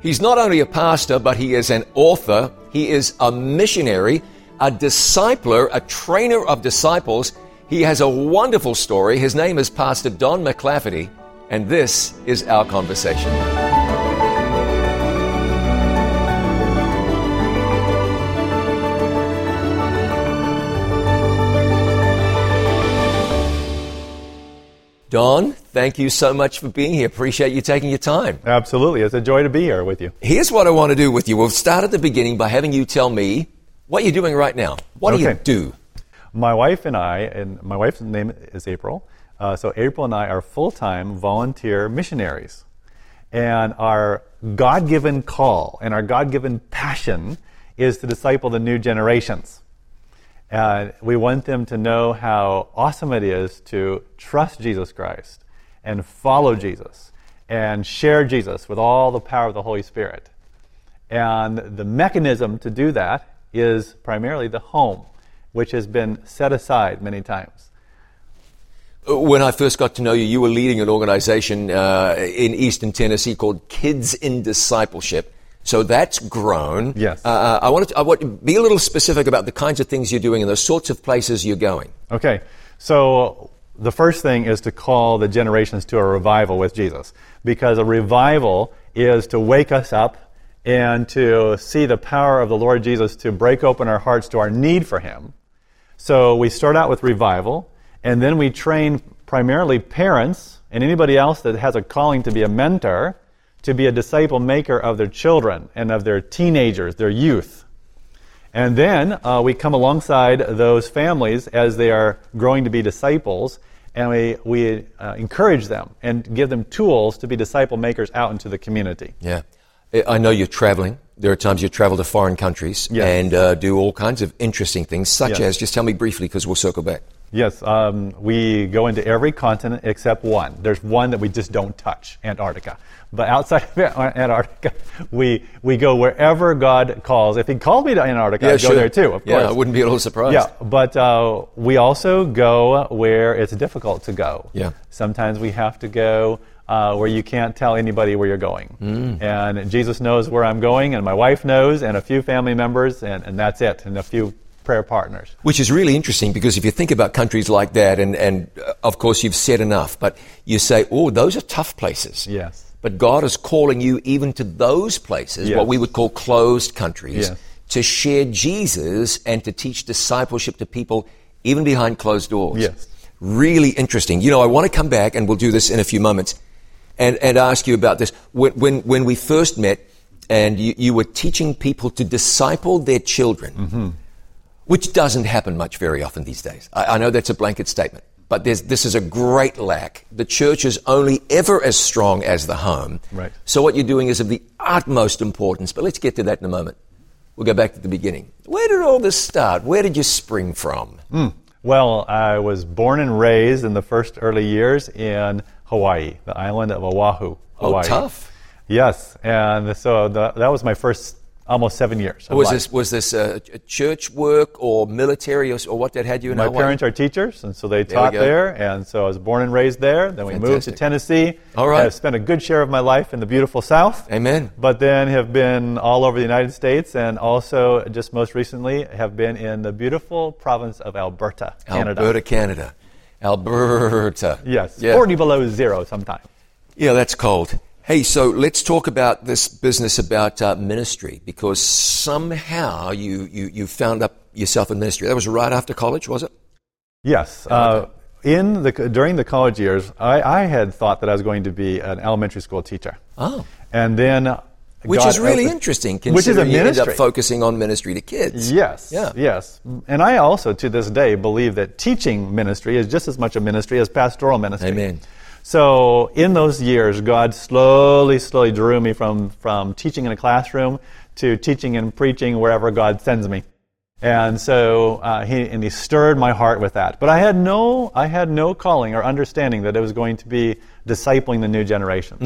He's not only a pastor, but he is an author, he is a missionary, a discipler, a trainer of disciples. He has a wonderful story. His name is Pastor Don MacLafferty, and this is our conversation. Don, thank you so much for being here. Appreciate you taking your time. Absolutely. It's a joy to be here with you. Here's what I want to do with you. We'll start at the beginning by having you tell me what you're doing right now. What do you Okay. do? My wife and I, and my wife's name is April. Uh, so April and I are full-time volunteer missionaries, and our God-given call and our God-given passion is to disciple the new generations. And we want them to know how awesome it is to trust Jesus Christ and follow Jesus and share Jesus with all the power of the Holy Spirit. And the mechanism to do that is primarily the home, which has been set aside many times. When I first got to know you, you were leading an organization uh, in Eastern Tennessee called Kids in Discipleship. So that's grown. Yes. Uh, I want to I want be a little specific about the kinds of things you're doing and the sorts of places you're going. Okay, so the first thing is to call the generations to a revival with Jesus, because a revival is to wake us up and to see the power of the Lord Jesus to break open our hearts to our need for Him. So we start out with revival, and then we train primarily parents and anybody else that has a calling to be a mentor to be a disciple maker of their children and of their teenagers, their youth. And then uh, we come alongside those families as they are growing to be disciples, and we, we uh, encourage them and give them tools to be disciple makers out into the community. Yeah. I know you're traveling. There are times you travel to foreign countries Yes. and uh, do all kinds of interesting things, such Yes. as, just tell me briefly because we'll circle back. Yes, um, we go into every continent except one. There's one that we just don't touch, Antarctica. But outside of Antarctica, we, we go wherever God calls. If He called me to Antarctica, I'd go there too, of yeah, course. Yeah, I wouldn't be a little surprised. Yeah, but uh, we also go where it's difficult to go. Yeah. Sometimes we have to go uh, where you can't tell anybody where you're going. Mm. And Jesus knows where I'm going, and my wife knows, and a few family members, and, and that's it, and a few prayer partners. Which is really interesting because if you think about countries like that, and, and uh, of course you've said enough, but you say, oh, those are tough places. Yes. But God is calling you even to those places, Yes. what we would call closed countries, Yes. to share Jesus and to teach discipleship to people even behind closed doors. Yes. Really interesting. You know, I want to come back and we'll do this in a few moments and, and ask you about this. When, when, when we first met and you, you were teaching people to disciple their children, Mm-hmm. Which doesn't happen much very often these days. I, I know that's a blanket statement, but there's, this is a great lack. The church is only ever as strong as the home. Right. So what you're doing is of the utmost importance, but let's get to that in a moment. We'll go back to the beginning. Where did all this start? Where did you spring from? Hmm. Well, I was born and raised in the first early years in Hawaii, the island of Oahu, Oh, Hawaii. tough. Yes, and so the, that was my first almost seven years. Was life. this was this uh, a church work or military or, or what that had you in My Hawaii? parents are teachers, and so they we taught there, and so I was born and raised there. Then we moved to Tennessee. All right. I've spent a good share of my life in the beautiful South. Amen. But then have been all over the United States, and also just most recently have been in the beautiful province of Alberta, Canada. Alberta, Canada. Alberta. Yes, Yeah. 40 below zero sometimes. Yeah, that's cold. Hey, so let's talk about this business about uh, ministry because somehow you, you, you found up yourself in ministry. That was right after college, was it? Yes. Uh, in the, during the college years, I, I had thought that I was going to be an elementary school teacher. Oh. And then. Which God is really opened- interesting Which is a considering you end up ministry. focusing on ministry to kids. Yes. Yeah. Yes. And I also, to this day, believe that teaching ministry is just as much a ministry as pastoral ministry. Amen. So in those years, God slowly, slowly drew me from, from teaching in a classroom to teaching and preaching wherever God sends me. And so uh, he and he stirred my heart with that. But I had no I had no calling or understanding that it was going to be discipling the new generations.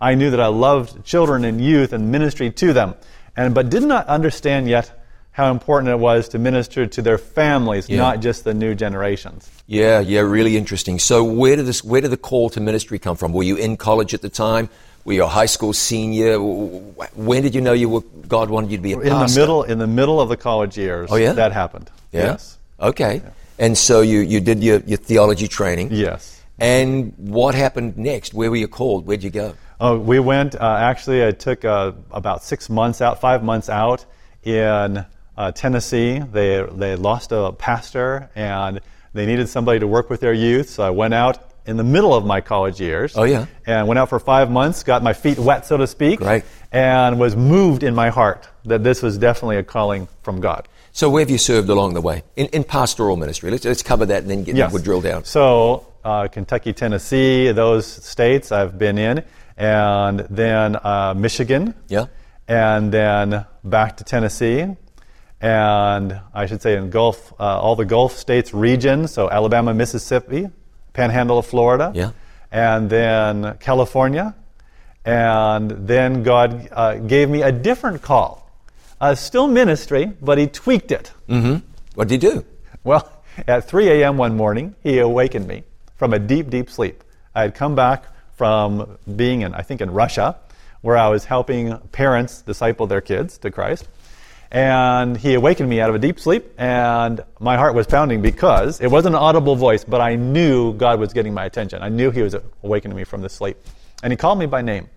I knew that I loved children and youth and ministry to them, and but did not understand yet how important it was to minister to their families, Yeah. not just the new generations. Yeah, yeah, really interesting. So where did this, where did the call to ministry come from? Were you in college at the time? Were you a high school senior? When did you know you were, God wanted you to be a in pastor? the middle in the middle of the college years. Oh, yeah? that happened. Yeah? Yes, Okay. And so you, you did your, your theology training. yes. And what happened next? Where were you called? Where'd you go? Oh, we went. Uh, actually, I took uh, about six months out, five months out in uh, Tennessee. They they lost a pastor and they needed somebody to work with their youth. So I went out in the middle of my college years. Oh, yeah? And went out for five months, got my feet wet, so to speak. Great. And was moved in my heart that this was definitely a calling from God. So where have you served along the way? In, in pastoral ministry. Let's, let's cover that and then get, Yes. we'll drill down. So, uh, Kentucky, Tennessee, those states I've been in, and then uh, Michigan, Yeah? and then back to Tennessee, and I should say in Gulf, uh, all the Gulf states region, so Alabama, Mississippi, Panhandle of Florida, Yeah. and then California, and then God uh, gave me a different call, uh, still ministry, but He tweaked it. What did he do? Well, at 3 a.m. one morning, he awakened me from a deep, deep sleep. I had come back from being in, I think, in Russia, where I was helping parents disciple their kids to Christ. And he awakened me out of a deep sleep, and my heart was pounding because it wasn't an audible voice, but I knew God was getting my attention. I knew he was awakening me from the sleep. And he called me by name.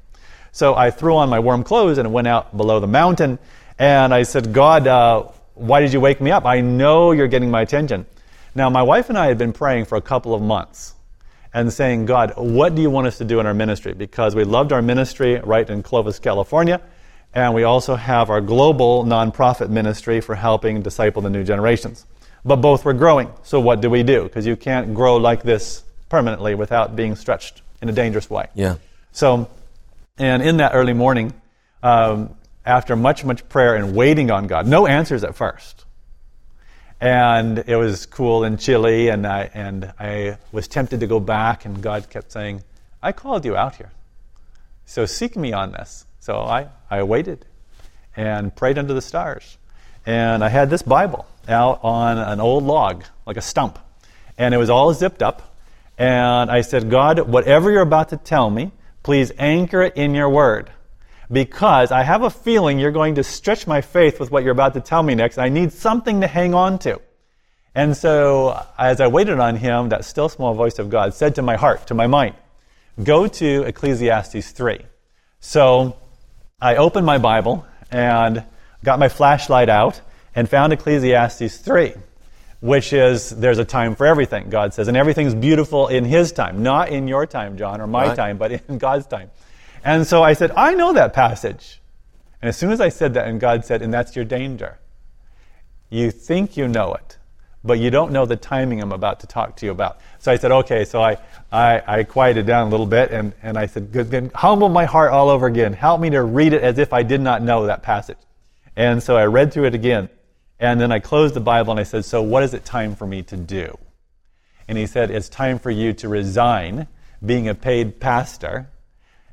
So I threw on my warm clothes and went out below the mountain. And I said, God, uh, why did you wake me up? I know you're getting my attention. Now, my wife and I had been praying for a couple of months and saying, God, what do you want us to do in our ministry? Because we loved our ministry right in Clovis, California. And we also have our global nonprofit ministry for helping disciple the new generations. But both were growing. So what do we do? Because you can't grow like this permanently without being stretched in a dangerous way. Yeah. So, and in that early morning, um, after much, much prayer and waiting on God, no answers at first. And it was cool and chilly, and I, and I was tempted to go back, and God kept saying, I called you out here. So seek me on this. So I, I waited and prayed under the stars. And I had this Bible out on an old log, like a stump. And it was all zipped up. And I said, God, whatever you're about to tell me, please anchor it in your word. Because I have a feeling you're going to stretch my faith with what you're about to tell me next. I need something to hang on to. And so, as I waited on him, that still small voice of God said to my heart, to my mind, go to Ecclesiastes 3. So, I opened my Bible and got my flashlight out and found Ecclesiastes 3, which is there's a time for everything, God says. And everything's beautiful in His time, not in your time, John, or my Right. time, but in God's time. And so I said, I know that passage. And as soon as I said that, and God said, and that's your danger. You think you know it, but you don't know the timing I'm about to talk to you about. So I said, okay. So I, I, I quieted down a little bit and, and I said, good, then humble my heart all over again. Help me to read it as if I did not know that passage. And so I read through it again. And then I closed the Bible and I said, so what is it time for me to do? And he said, it's time for you to resign being a paid pastor.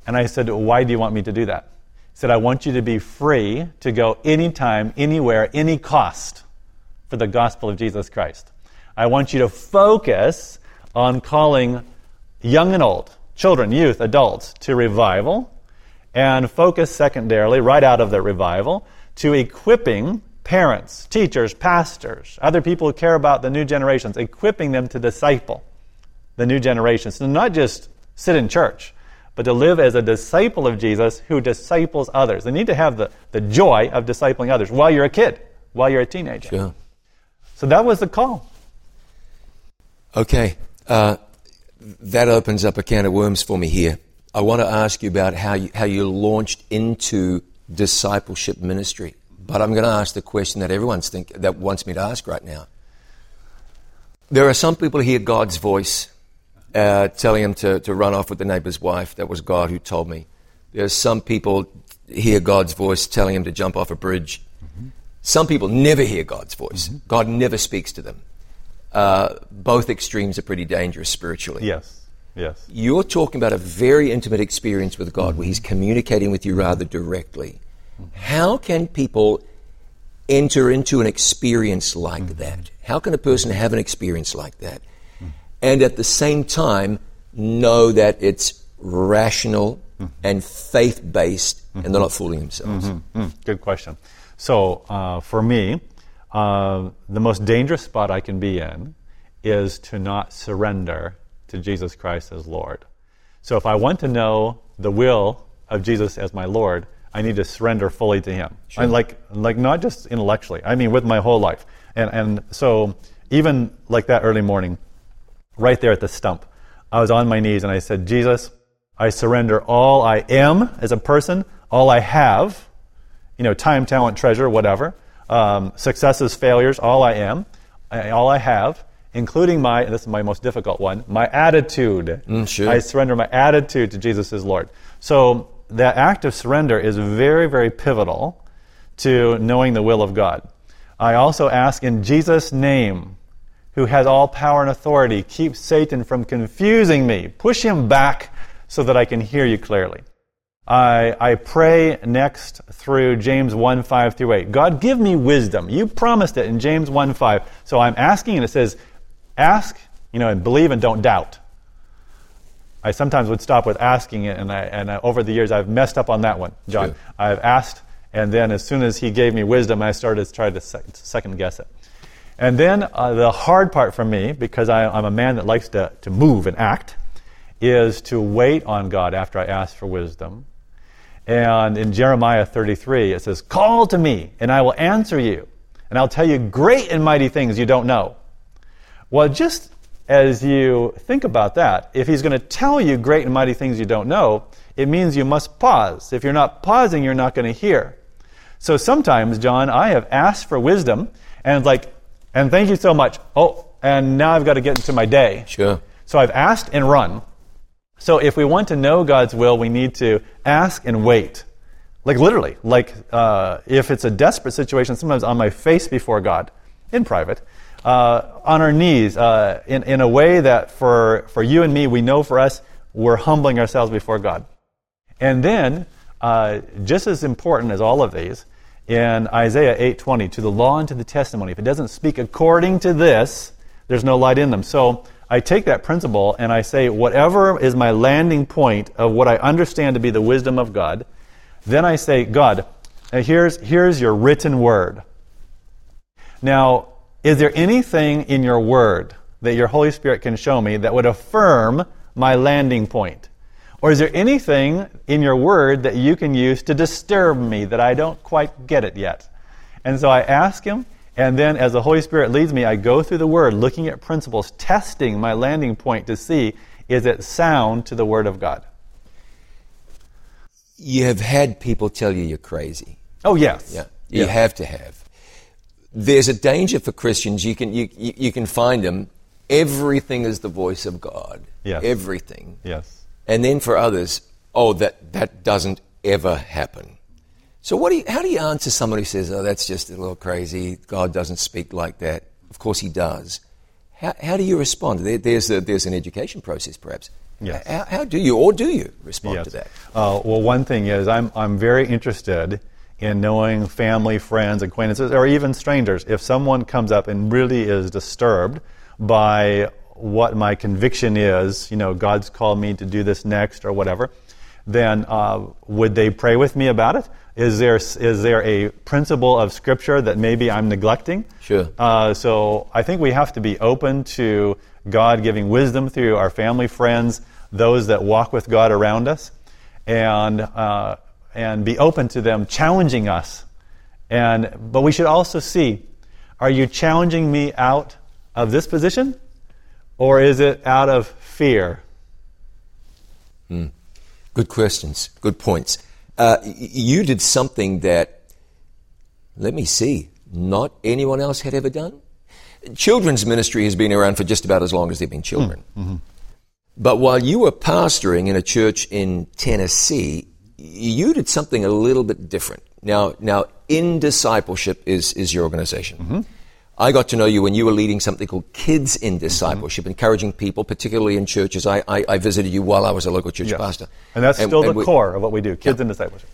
And I said, why do you want me to do that? He said, I want you to be free to go anytime, anywhere, any cost for the gospel of Jesus Christ. I want you to focus on calling young and old, children, youth, adults, to revival, and focus secondarily, right out of that revival, to equipping parents, teachers, pastors, other people who care about the new generations, equipping them to disciple the new generations. So not just sit in church, but to live as a disciple of Jesus who disciples others. They need to have the, the joy of discipling others while you're a kid, while you're a teenager. Sure. So that was the call. Okay. Uh, that opens up a can of worms for me here. I want to ask you about how you, how you launched into discipleship ministry. But I'm going to ask the question that everyone's think, that wants me to ask right now. There are some people who hear God's voice uh, telling him to, to run off with the neighbor's wife. That was God who told me. There are some people hear God's voice telling him to jump off a bridge. Some people never hear God's voice. Mm-hmm. God never speaks to them. Uh, both extremes are pretty dangerous spiritually. Yes. Yes. You're talking about a very intimate experience with God where He's mm-hmm. communicating with you rather mm-hmm. directly. How can people enter into an experience like that? How can a person have an experience like that? And at the same time, know that it's rational and faith based, and they're not fooling themselves? Good question. So, uh, for me, uh, the most dangerous spot I can be in is to not surrender to Jesus Christ as Lord. So, if I want to know the will of Jesus as my Lord, I need to surrender fully to Him. And like, like not just intellectually. I mean, with my whole life. And and so even like that early morning, right there at the stump, I was on my knees and I said, Jesus, I surrender all I am as a person, all I have, you know, time, talent, treasure, whatever, um, successes, failures, all I am, all I have, including my—and this is my most difficult one, my attitude. sure. I surrender my attitude to Jesus as Lord. So that act of surrender is very, very pivotal to knowing the will of God. I also ask in Jesus' name, who has all power and authority, keep Satan from confusing me. Push him back so that I can hear you clearly. I, I pray next through James 1 5 through 8. God, give me wisdom. You promised it in James 1 5. So I'm asking, and it says, ask, you know, and believe and don't doubt. I sometimes would stop with asking it, and, I, and I, over the years I've messed up on that one, John. Sure. I've asked, and then as soon as he gave me wisdom, I started to try to second guess it. And then uh, the hard part for me, because I, I'm a man that likes to, to move and act, is to wait on God after I ask for wisdom. And in Jeremiah 33, it says, Call to me, and I will answer you, and I'll tell you great and mighty things you don't know. Well, just as you think about that, if he's going to tell you great and mighty things you don't know, it means you must pause. If you're not pausing, you're not going to hear. So sometimes, John, I have asked for wisdom, and it's like, and thank you so much. Oh, and now I've got to get into my day. Sure. So I've asked and run. So if we want to know God's will, we need to ask and wait. Like literally, like uh, if it's a desperate situation, sometimes on my face before God, in private, uh, on our knees, uh, in, in a way that for, for you and me, we know for us, we're humbling ourselves before God. And then, uh, just as important as all of these, in Isaiah 8:20, to the law and to the testimony, if it doesn't speak according to this, there's no light in them. So I take that principle and I say, whatever is my landing point of what I understand to be the wisdom of God, then I say, God, uh, here's, here's your written word. Now, is there anything in your word that your Holy Spirit can show me that would affirm my landing point? Or is there anything in your word that you can use to disturb me that I don't quite get it yet? And so I ask him, and then as the Holy Spirit leads me, I go through the word, looking at principles, testing my landing point to see is it sound to the word of God? You have had people tell you you're crazy. Oh, yes. Yeah, you have to have. There's a danger for Christians. You can you, you, you can find them. Everything is the voice of God. Yes. Everything. Yes. And then for others, oh, that that doesn't ever happen. So what do you, how do you answer someone who says, oh, that's just a little crazy. God doesn't speak like that. Of course He does. How, how do you respond? There, there's a, there's an education process, perhaps. Yes. How, how do you, or do you respond Yes. to that? Uh, well, one thing is I'm, I'm very interested in knowing family, friends, acquaintances, or even strangers. If someone comes up and really is disturbed by what my conviction is, you know, God's called me to do this next or whatever, then uh, would they pray with me about it? Is there, is there a principle of Scripture that maybe I'm neglecting? Sure. Uh, so I think we have to be open to God giving wisdom through our family, friends, those that walk with God around us, and uh, and be open to them challenging us. And but we should also see: Are you challenging me out of this position, or is it out of fear? Good questions. Good points. Uh, you did something that, let me see, not anyone else had ever done. Children's ministry has been around for just about as long as there have been children. Mm, mm-hmm. But while you were pastoring in a church in Tennessee, you did something a little bit different. Now, now, in discipleship is, is your organization. Mm-hmm. I got to know you when you were leading something called Kids in Discipleship, encouraging people, particularly in churches. I, I, I visited you while I was a local church Yes. pastor. And that's still the we- core of what we do: kids in discipleship.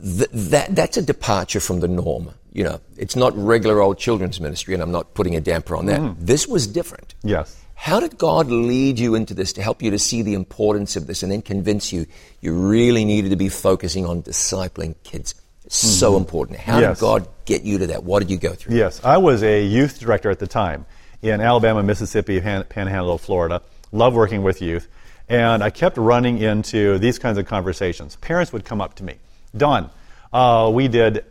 th- that that's a departure from the norm. You know, it's not regular old children's ministry, and I'm not putting a damper on that. Mm-hmm. This was different, Yes. How did God lead you into this to help you to see the importance of this and then convince you you really needed to be focusing on discipling kids? It's mm-hmm. so important. How yes. did God get you to that? What did you go through? Yes, I was a youth director at the time in Alabama, Mississippi, Panhandle of Florida. Love working with youth. And I kept running into these kinds of conversations. Parents would come up to me, Don, uh, we did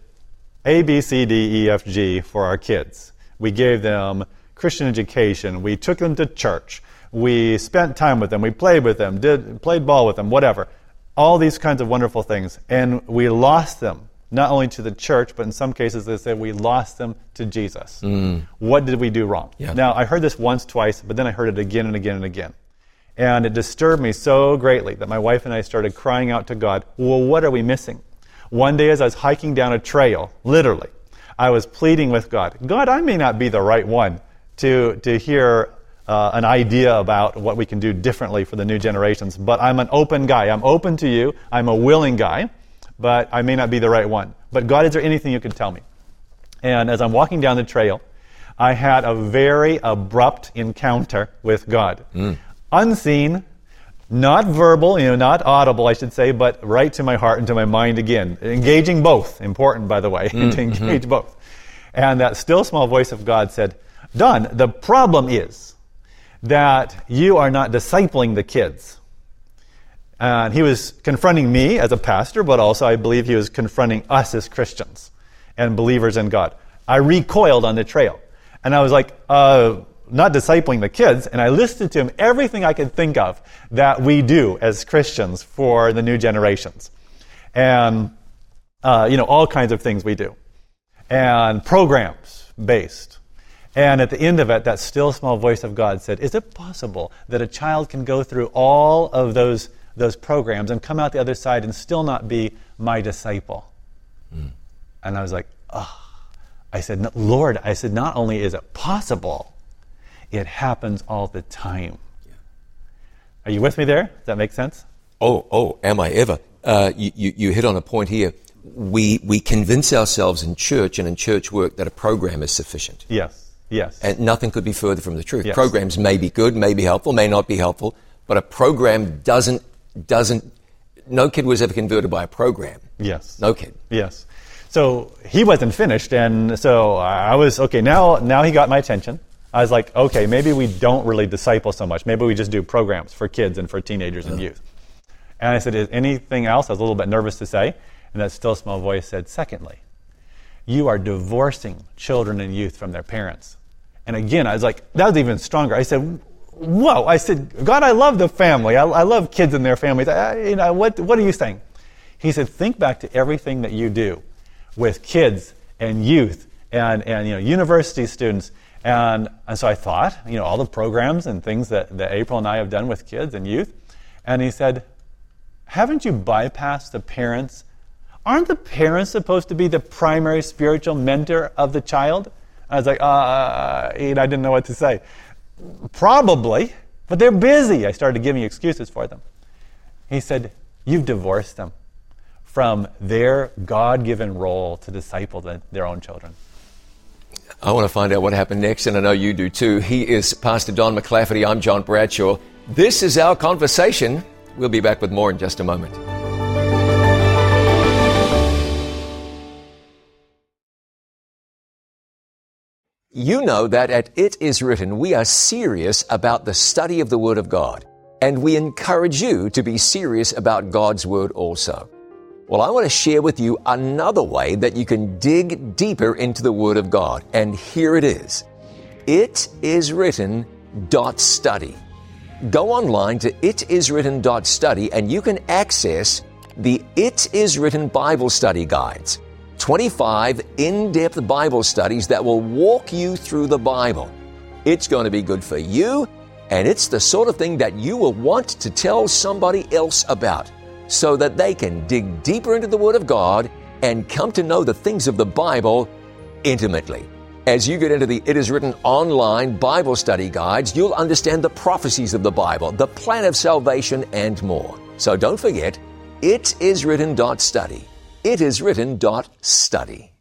A, B, C, D, E, F, G for our kids. We gave them Christian education. We took them to church. We spent time with them. We played with them, did, played ball with them, whatever. All these kinds of wonderful things. And we lost them, not only to the church, but in some cases they say we lost them to Jesus. Mm. What did we do wrong? Yeah. Now, I heard this once, twice, but then I heard it again and again and again. And it disturbed me so greatly that my wife and I started crying out to God, well, what are we missing? One day as I was hiking down a trail, literally, I was pleading with God, God, I may not be the right one to, to hear uh, an idea about what we can do differently for the new generations. But I'm an open guy. I'm open to you. I'm a willing guy, but I may not be the right one. But God, is there anything you can tell me? And as I'm walking down the trail, I had a very abrupt encounter with God. Mm. Unseen, not verbal, you know, not audible, I should say, but right to my heart and to my mind again. Engaging both, important, by the way, mm-hmm. to engage both. And that still small voice of God said, Don, the problem is that you are not discipling the kids. And he was confronting me as a pastor, but also I believe he was confronting us as Christians and believers in God. I recoiled on the trail. And I was like, uh, not discipling the kids, and I listed to him everything I could think of that we do as Christians for the new generations. And, uh, you know, all kinds of things we do. And programs based. And at the end of it, that still small voice of God said, Is it possible that a child can go through all of those, those programs and come out the other side and still not be my disciple? Mm. And I was like, Oh. I said, Lord, I said, not only is it possible, it happens all the time. Are you with me there? Does that make sense? Oh, oh, am I ever? Uh, you, you, you hit on a point here. We, we convince ourselves in church and in church work that a program is sufficient. Yes, yes. And nothing could be further from the truth. Yes. Programs may be good, may be helpful, may not be helpful, but a program doesn't, doesn't, no kid was ever converted by a program. Yes. No kid. Yes. So he wasn't finished, and so I was, okay, now, now he got my attention. I was like, okay, maybe we don't really disciple so much. Maybe we just do programs for kids and for teenagers and youth. And I said, is anything else? I was a little bit nervous to say. And that still small voice said, secondly, you are divorcing children and youth from their parents. And again, I was like, that was even stronger. I said, whoa. I said, God, I love the family. I, I love kids and their families. I, you know, what, what are you saying? He said, think back to everything that you do with kids and youth and, and you know, university students and, and so I thought, you know, all the programs and things that, that April and I have done with kids and youth. And he said, Haven't you bypassed the parents? Aren't the parents supposed to be the primary spiritual mentor of the child? I was like, uh, I didn't know what to say. Probably, but they're busy. I started giving excuses for them. He said, You've divorced them from their God given role to disciple the, their own children. I want to find out what happened next, and I know you do too. He is Pastor Don MacLafferty. I'm John Bradshaw. This is our conversation. We'll be back with more in just a moment. You know that at It Is Written, we are serious about the study of the Word of God, and we encourage you to be serious about God's Word also. Well, I want to share with you another way that you can dig deeper into the Word of God. And here it is. It is written dot study. Go online to itiswritten.study and you can access the It Is Written Bible Study Guides. 25 in depth Bible studies that will walk you through the Bible. It's going to be good for you, and it's the sort of thing that you will want to tell somebody else about so that they can dig deeper into the Word of God and come to know the things of the Bible intimately. As you get into the It Is Written online Bible study guides, you'll understand the prophecies of the Bible, the plan of salvation, and more. So don't forget, itiswritten.study itiswritten.study.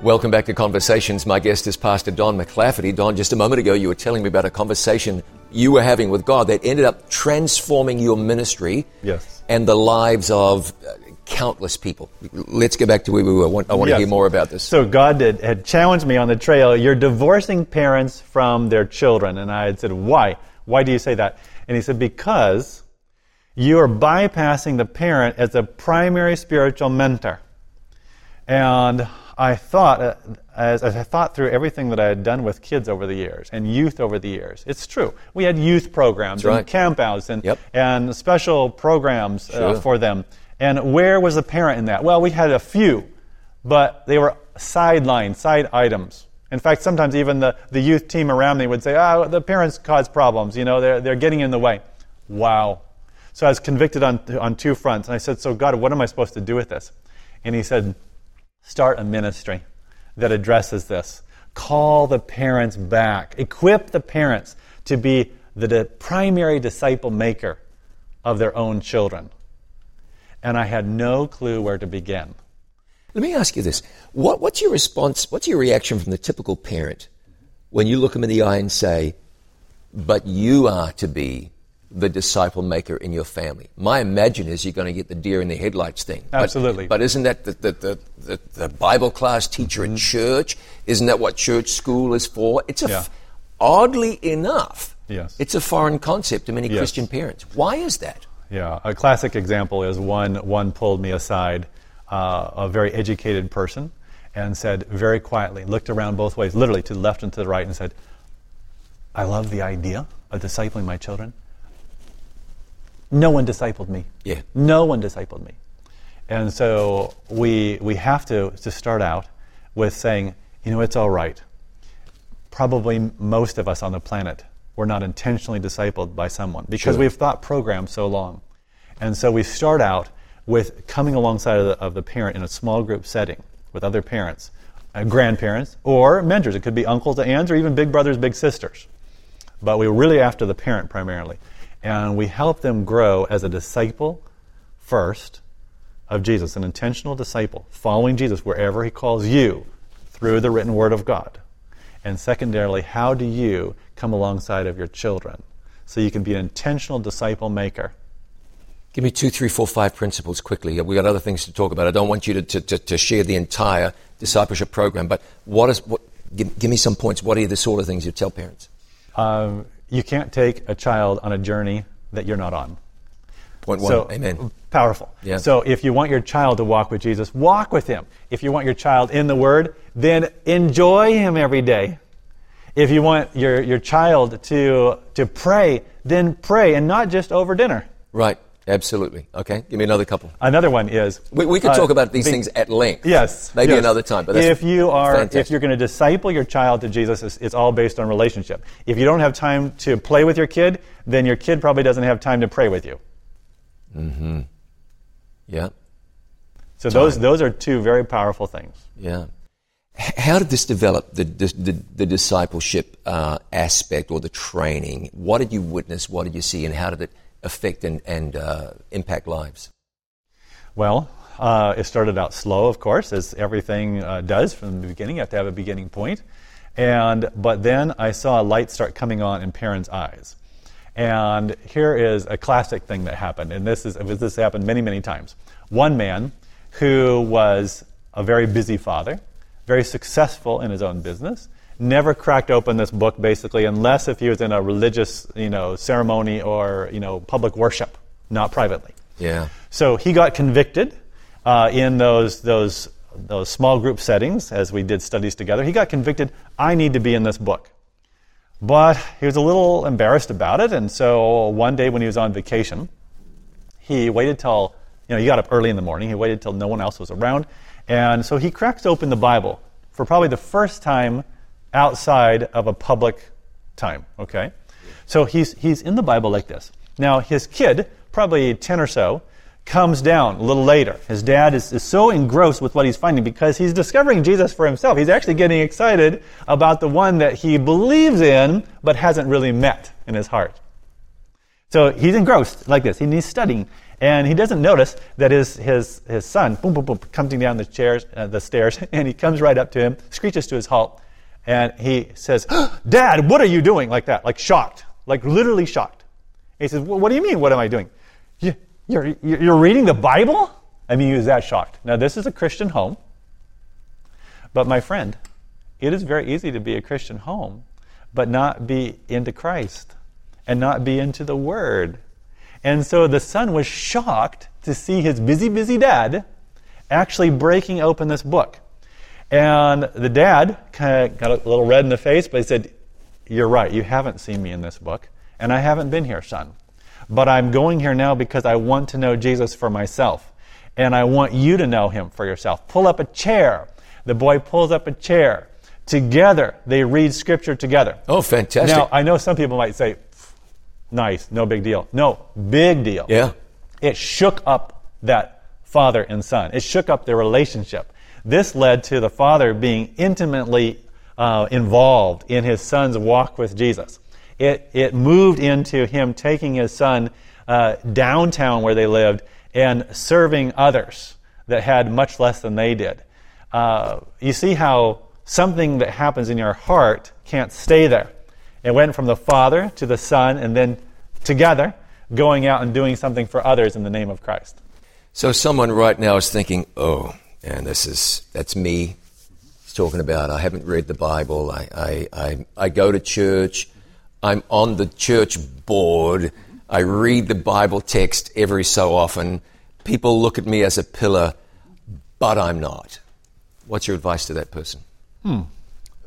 Welcome back to Conversations. My guest is Pastor Don MacLafferty. Don, just a moment ago, you were telling me about a conversation you were having with God that ended up transforming your ministry yes. and the lives of countless people. Let's get back to where we were. I want, I want to hear more about this. So God did, had challenged me on the trail. You're divorcing parents from their children, and I had said, "Why? Why do you say that?" And he said, "Because you are bypassing the parent as a primary spiritual mentor." And I thought, uh, as, as I thought through everything that I had done with kids over the years and youth over the years, it's true. We had youth programs That's and right. campouts and, Yep. and special programs uh, for them. And where was the parent in that? Well, we had a few, but they were sideline, side items. In fact, sometimes even the, the youth team around me would say, oh, the parents cause problems. You know, they're, they're getting in the way. Wow. So I was convicted on, on two fronts. And I said, So, God, what am I supposed to do with this? And He said, Start a ministry that addresses this. Call the parents back. Equip the parents to be the primary disciple maker of their own children. And I had no clue where to begin. Let me ask you this. What, what's your response, what's your reaction from the typical parent when you look them in the eye and say, but you are to be the disciple maker in your family? My imagine is you're going to get the deer in the headlights thing. But- Absolutely. But, isn't that the, the, the, the, Bible class teacher Mm-hmm. in church? Isn't that what church school is for? It's a, Yeah. f- oddly enough, Yes. it's a foreign concept to many Yes. Christian parents. Why is that? Yeah, a classic example is one one pulled me aside, uh, a very educated person, and said very quietly, looked around both ways, literally to the left and to the right, and said, "I love the idea of discipling my children. No one discipled me. Yeah. No one discipled me, and so we we have to to start out with saying, you know, it's all right. Probably most of us on the planet were not intentionally discipled by someone because Sure. we've thought programmed so long. And so we start out with coming alongside of the, of the parent in a small group setting with other parents, uh, grandparents, or mentors. It could be uncles, aunts, or even big brothers, big sisters. But we're really after the parent primarily. And we help them grow as a disciple first of Jesus, an intentional disciple, following Jesus wherever he calls you through the written word of God. And secondarily, how do you come alongside of your children so you can be an intentional disciple maker? Give me two, three, four, five principles quickly. We've got other things to talk about. I don't want you to, to, to, to share the entire discipleship program, but what is, what, give, give me some points. What are the sort of things you tell parents? Um, you can't take a child on a journey that you're not on. Point one. So Amen. powerful. Yeah. So if you want your child to walk with Jesus, walk with him. If you want your child in the Word, then enjoy him every day. If you want your, your child to to pray, then pray, and not just over dinner. Right. Absolutely. Okay. Give me another couple. Another one is We, we could uh, talk about these the- things at length. Yes. Maybe yes. another time. But if you are, fantastic. if you're going to disciple your child to Jesus, it's, it's all based on relationship. If you don't have time to play with your kid, then your kid probably doesn't have time to pray with you. Yeah. So those those are two very powerful things. Yeah. How did this develop, the, the, the, the discipleship uh, aspect or the training? What did you witness? What did you see? And how did it affect and, and uh, impact lives? Well, uh, it started out slow, of course, as everything uh, does from the beginning. You have to have a beginning point. And but then I saw a light start coming on in parents' eyes. And here is a classic thing that happened, and this is this happened many, many times. One man who was a very busy father, very successful in his own business, never cracked open this book basically unless if he was in a religious, you know, ceremony or you know public worship, not privately. Yeah. So he got convicted uh, in those, those, those small group settings as we did studies together. He got convicted, I need to be in this book. But he was a little embarrassed about it, and so one day when he was on vacation, he waited till, you know, he got up early in the morning, he waited till no one else was around, and so he cracks open the Bible for probably the first time outside of a public time, okay? So he's, he's in the Bible like this. Now, his kid, probably 10 or so, comes down a little later. His dad is, is so engrossed with what he's finding because he's discovering Jesus for himself. He's actually getting excited about the one that he believes in but hasn't really met in his heart. So he's engrossed like this, he's studying. And he doesn't notice that his, his, his son, boom, boom, boom, coming down the, chairs, uh, the stairs, and he comes right up to him, screeches to his halt, and he says, Dad, what are you doing? Like that, like shocked, like literally shocked. He says, What do you mean, what am I doing? You, you're, you're reading the Bible? I mean, he was that shocked. Now, this is a Christian home, but my friend, it is very easy to be a Christian home, but not be into Christ and not be into the Word. And so the son was shocked to see his busy, busy dad actually breaking open this book. And the dad kind of got a little red in the face, but he said, You're right, you haven't seen me in this book, and I haven't been here, son. But I'm going here now because I want to know Jesus for myself, and I want you to know him for yourself. Pull up a chair. The boy pulls up a chair. Together, they read scripture together. Oh, fantastic. Now, I know some people might say, nice, no big deal. No, big deal. Yeah. It shook up that father and son, it shook up their relationship. This led to the father being intimately uh, involved in his son's walk with Jesus. It, it moved into him taking his son uh, downtown where they lived and serving others that had much less than they did. Uh, you see how something that happens in your heart can't stay there. It went from the Father to the Son, and then together going out and doing something for others in the name of Christ. So someone right now is thinking, "Oh, and this is that's me." He's talking about I haven't read the Bible. I I I, I go to church. I'm on the church board. I read the Bible text every so often. People look at me as a pillar, but I'm not. What's your advice to that person? Hmm.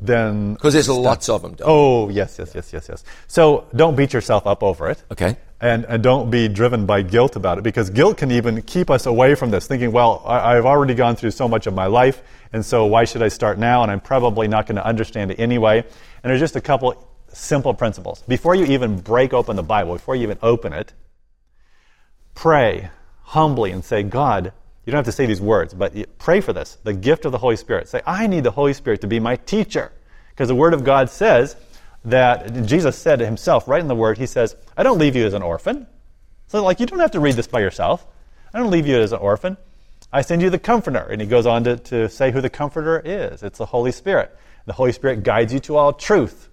Then Because there's lots of them. Don't Oh, yes, yes, yes, yes, yes. So don't beat yourself up over it. Okay. And, and don't be driven by guilt about it because guilt can even keep us away from this, thinking, well, I, I've already gone through so much of my life, and so why should I start now? And I'm probably not going to understand it anyway. And there's just a couple simple principles. Before you even break open the Bible, before you even open it, pray humbly and say, God, you don't have to say these words, but pray for this, the gift of the Holy Spirit. Say, I need the Holy Spirit to be my teacher. Because the Word of God says that Jesus said to himself, right in the Word, He says, I don't leave you as an orphan. So, like, you don't have to read this by yourself. I don't leave you as an orphan. I send you the Comforter. And he goes on to, to say who the Comforter is it's the Holy Spirit. The Holy Spirit guides you to all truth.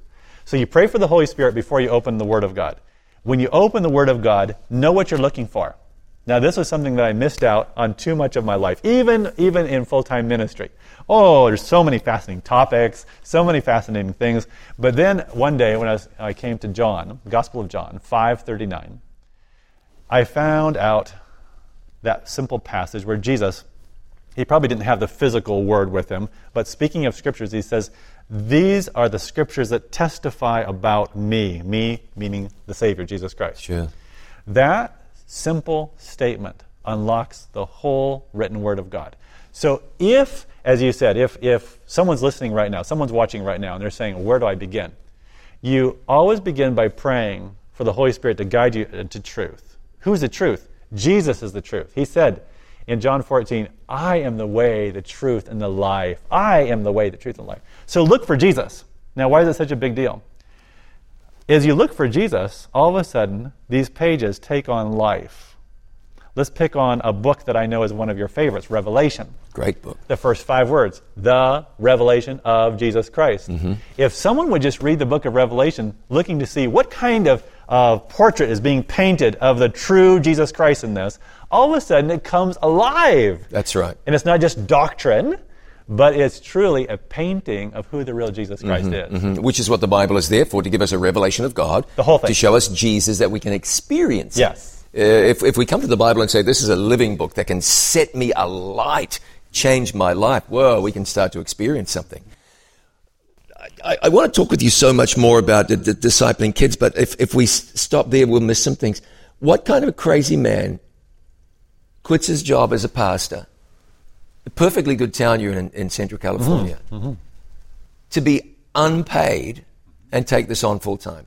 So, you pray for the Holy Spirit before you open the Word of God. When you open the Word of God, know what you're looking for. Now, this was something that I missed out on too much of my life, even, even in full time ministry. Oh, there's so many fascinating topics, so many fascinating things. But then one day when I, was, I came to John, Gospel of John, 539, I found out that simple passage where Jesus, he probably didn't have the physical word with him, but speaking of scriptures, he says, These are the scriptures that testify about me. Me meaning the Savior, Jesus Christ. Sure. That simple statement unlocks the whole written word of God. So if, as you said, if, if someone's listening right now, someone's watching right now, and they're saying, Where do I begin? You always begin by praying for the Holy Spirit to guide you into truth. Who's the truth? Jesus is the truth. He said in John 14, I am the way, the truth, and the life. I am the way, the truth, and the life. So look for Jesus. Now, why is it such a big deal? As you look for Jesus, all of a sudden, these pages take on life. Let's pick on a book that I know is one of your favorites, Revelation. Great book. The first five words, the revelation of Jesus Christ. Mm-hmm. If someone would just read the book of Revelation looking to see what kind of uh, portrait is being painted of the true Jesus Christ in this, all of a sudden it comes alive. That's right. And it's not just doctrine, but it's truly a painting of who the real Jesus Christ is. Mhm. Which is what the Bible is there for, to give us a revelation of God. The whole thing. To show us Jesus that we can experience. Yes. Uh, if, if we come to the Bible and say, this is a living book that can set me alight, change my life, whoa, we can start to experience something. I, I want to talk with you so much more about the, the discipling kids, but if, if we stop there, we'll miss some things. What kind of a crazy man quits his job as a pastor, a perfectly good town you're in, in Central California, to be unpaid and take this on full time?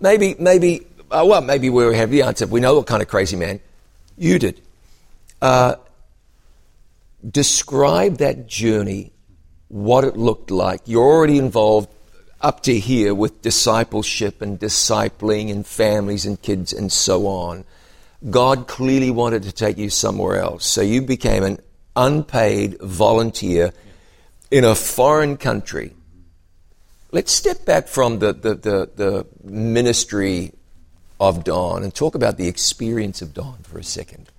Maybe, maybe, uh, well, maybe we have the answer. We know what kind of crazy man you did. Uh, describe that journey, what it looked like. You're already involved up to here with discipleship and discipling and families and kids and so on. God clearly wanted to take you somewhere else. So you became an unpaid volunteer in a foreign country. Let's step back from the, the, the, the ministry of Don and talk about the experience of Don for a second.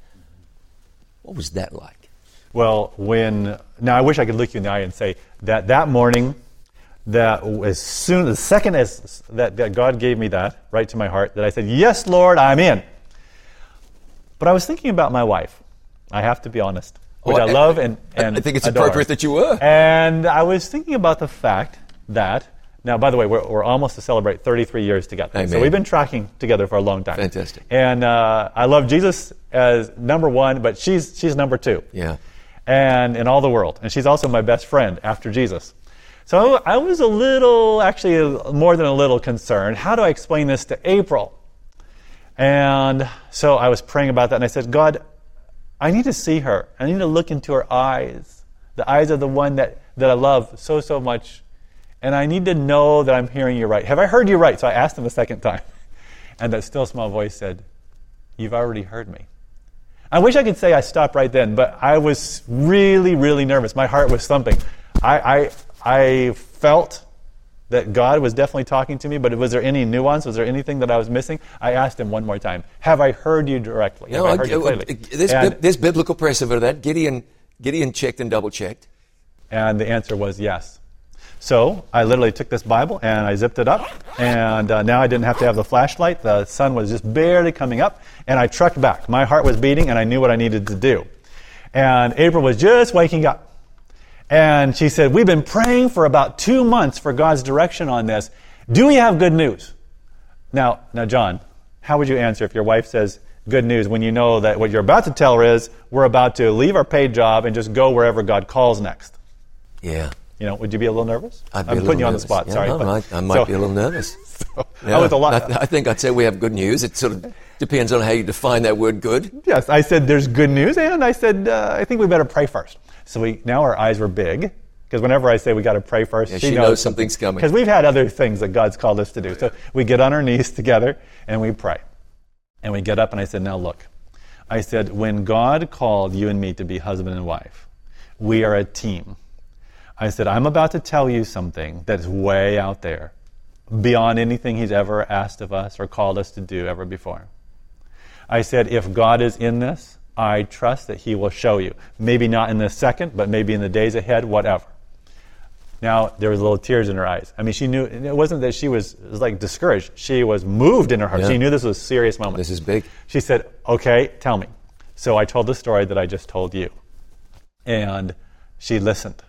What was that like? Well, when now I wish I could look you in the eye and say that that morning, that as soon the second as that, that God gave me that right to my heart, that I said, "Yes, Lord, I'm in." But I was thinking about my wife. I have to be honest, which Well, I love and, and I think it's adore. appropriate that you were. And I was thinking about the fact that now, by the way, we're, we're almost to celebrate 33 years together. So we've been tracking together for a long time. Fantastic. And uh, I love Jesus as number one, but she's she's number two Yeah. And in all the world. And she's also my best friend after Jesus. So I was a little, actually more than a little concerned. How do I explain this to April? And so I was praying about that and I said, God, I need to see her. I need to look into her eyes, the eyes of the one that, that I love so, so much. And I need to know that I'm hearing you right. Have I heard you right? So I asked him a second time. And that still small voice said, You've already heard me. I wish I could say I stopped right then, but I was really, really nervous. My heart was thumping. I, I, I felt that God was definitely talking to me, but was there any nuance? Was there anything that I was missing? I asked him one more time, Have I heard you directly? Have No, I heard you I- clearly? Uh, there's, And- bib- there's biblical precedent for that. Gideon, Gideon checked and double checked. And the answer was yes. So I literally took this Bible and I zipped it up, and uh, now I didn't have to have the flashlight. The sun was just barely coming up, and I trucked back. My heart was beating, and I knew what I needed to do. And April was just waking up. And she said, We've been praying for about two months for God's direction on this. Do we have good news? Now, now, John, how would you answer if your wife says good news when you know that what you're about to tell her is we're about to leave our paid job and just go wherever God calls next? Yeah. You know, would you be a little nervous? I'd be I'm a putting you on the spot. Yeah, Sorry, I but- might, I might so- be a little nervous. I Yeah. was a lot. I, I think I'd say we have good news. It sort of depends on how you define that word good. yes, I said there's good news, and I said uh, I think we better pray first. So we now our eyes were big because whenever I say we got to pray first, Yeah, she knows something's coming. Because we've had other things that God's called us to do. So we get on our knees together and we pray, and we get up, and I said, now look, I said when God called you and me to be husband and wife, we are a team. I said, I'm about to tell you something that's way out there, beyond anything He's ever asked of us or called us to do ever before. I said, if God is in this, I trust that He will show you. Maybe not in this second, but maybe in the days ahead, whatever. Now, there was little tears in her eyes. I mean, she knew, it wasn't that she was, was like discouraged. She was moved in her heart. Yeah. She knew this was a serious moment. This is big. She said, Okay, tell me. So I told the story that I just told you. And she listened.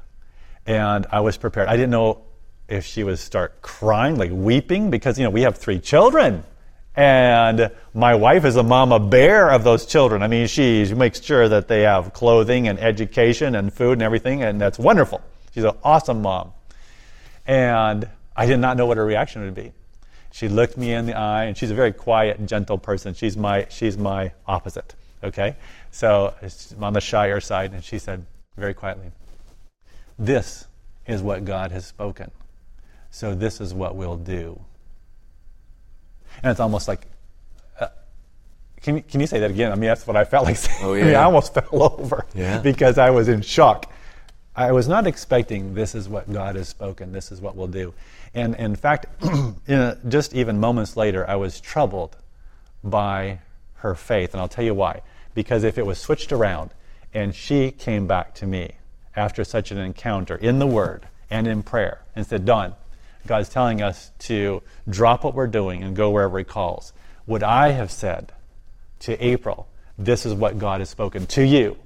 And I was prepared. I didn't know if she would start crying, like weeping, because, you know, we have three children. And my wife is a mama bear of those children. I mean, she, makes sure that they have clothing and education and food and everything, and that's wonderful. She's an awesome mom. And I did not know what her reaction would be. She looked me in the eye, and she's a very quiet, gentle person. She's my, she's my opposite, okay? So I'm on the shyer side, and she said very quietly, This is what God has spoken. So this is what we'll do. And it's almost like, uh, can, you- can you say that again? I mean, that's what I felt like saying. Oh, I mean, yeah. I almost fell over Yeah. because I was in shock. I was not expecting this is what God has spoken, this is what we'll do. And in fact, just even moments later, I was troubled by her faith. And I'll tell you why. Because if it was switched around and she came back to me after such an encounter in the Word and in prayer and said, Don, God's telling us to drop what we're doing and go wherever He calls, would I have said to April, this is what God has spoken to you,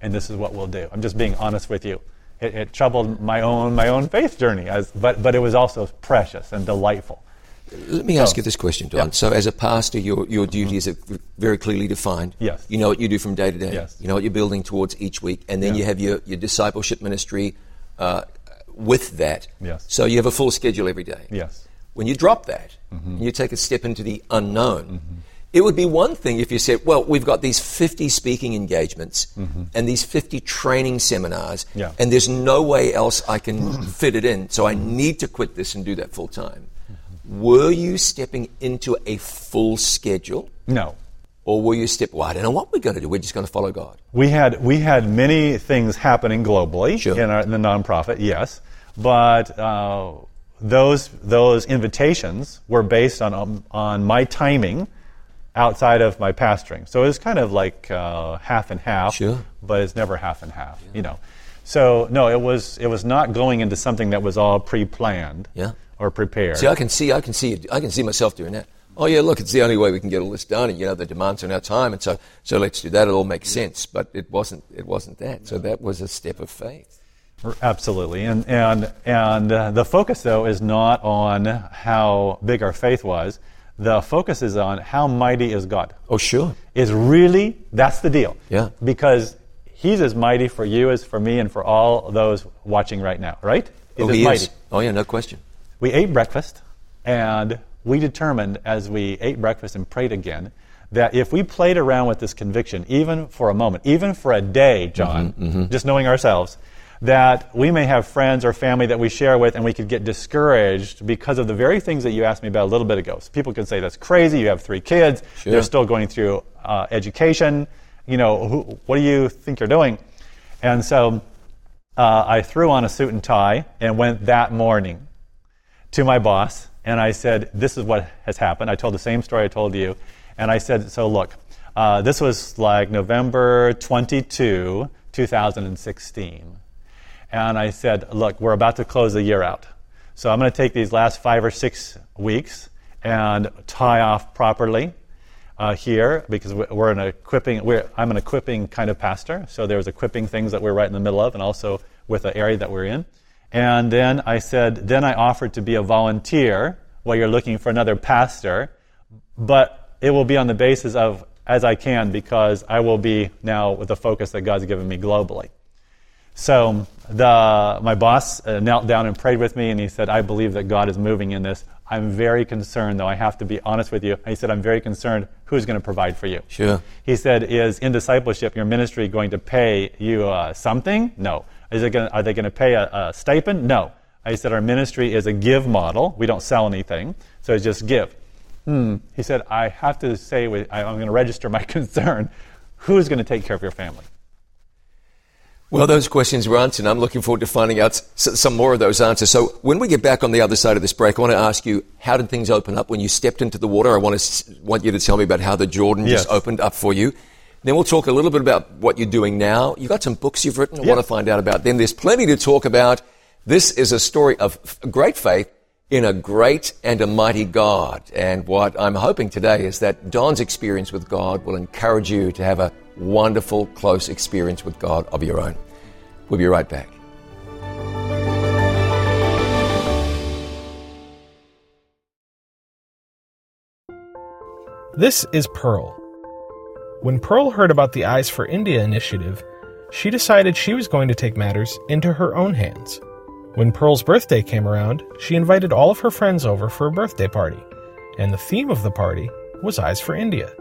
and this is what we'll do? I'm just being honest with you. It, it troubled my own my own faith journey, as, but but it was also precious and delightful. Let me ask oh. you this question, Don. So, as a pastor, your, your duties are very clearly defined. Yes. You know what you do from day to day. Yes. You know what you're building towards each week. And then Yeah. you have your, your discipleship ministry uh, with that. Yes. So, you have a full schedule every day. Yes. When you drop that mm-hmm. and you take a step into the unknown, mm-hmm. it would be one thing if you said, well, we've got these 50 speaking engagements mm-hmm. and these 50 training seminars, Yeah. and there's no way else I can fit it in, so I need to quit this and do that full time. Were you stepping into a full schedule? No. Or were you step, well, I don't know what we're going to do. We're just going to follow God. We had, we had many things happening globally Sure. in, our, in the nonprofit, yes. But uh, those, those invitations were based on, um, on my timing outside of my pastoring. So it was kind of like uh, half and half, Sure. but it's never half and half, you know. So no, it was, it was not going into something that was all pre-planned Yeah. Or prepared. See, I can see, I can see, I can see myself doing that. Oh yeah, look, it's the only way we can get all this done, and you know the demands on our time, and so so let's do that. It all makes sense, but it wasn't. It wasn't that. So that was a step of faith. Absolutely, and and and uh, the focus though is not on how big our faith was. The focus is on how mighty is God. Oh sure. Is really that's the deal. Yeah. Because He's as mighty for you as for me and for all those watching right now. Right? He's oh, he mighty. is. Oh yeah, no question. We ate breakfast, and we determined as we ate breakfast and prayed again that if we played around with this conviction, even for a moment, even for a day, John, Mm-hmm, just knowing ourselves, that we may have friends or family that we share with and we could get discouraged because of the very things that you asked me about a little bit ago. So people could say, that's crazy, you have three kids, Sure. they're still going through uh, education, you know, who, what do you think you're doing? And so uh, I threw on a suit and tie and went that morning to my boss and I said, This is what has happened. I told the same story I told you. And I said, So look, uh, this was like November 22, 2016. And I said, Look, we're about to close the year out. So I'm going to take these last five or six weeks and tie off properly uh, here because we- we're an equipping. We're, I'm an equipping kind of pastor, so there's equipping things that we're right in the middle of, and also with the area that we're in. And then I said, then I offered to be a volunteer while you're looking for another pastor, but it will be on the basis of as I can because I will be now with the focus that God's given me globally. So the, my boss uh, knelt down and prayed with me, and he said, I believe that God is moving in this. I'm very concerned, though. I have to be honest with you. He said, I'm very concerned who's going to provide for you. Sure. He said, Is in discipleship your ministry going to pay you uh, something? No. Is it going are they going to pay a, a stipend? No. I said, Our ministry is a give model. We don't sell anything, so it's just give. Hmm. He said, I have to say, I'm going to register my concern. Who's going to take care of your family? Well, those questions were answered. I'm looking forward to finding out some more of those answers. So, when we get back on the other side of this break, I want to ask you, how did things open up when you stepped into the water? I want to want you to tell me about how the Jordan just opened up for you. Then we'll talk a little bit about what you're doing now. You've got some books you've written. I Yeah. want to find out about them. There's plenty to talk about. This is a story of great faith in a great and a mighty God. And what I'm hoping today is that Don's experience with God will encourage you to have a wonderful, close experience with God of your own. We'll be right back. This is Pearl. When Pearl heard about the Eyes for India initiative, she decided she was going to take matters into her own hands. When Pearl's birthday came around, she invited all of her friends over for a birthday party, and the theme of the party was Eyes for India.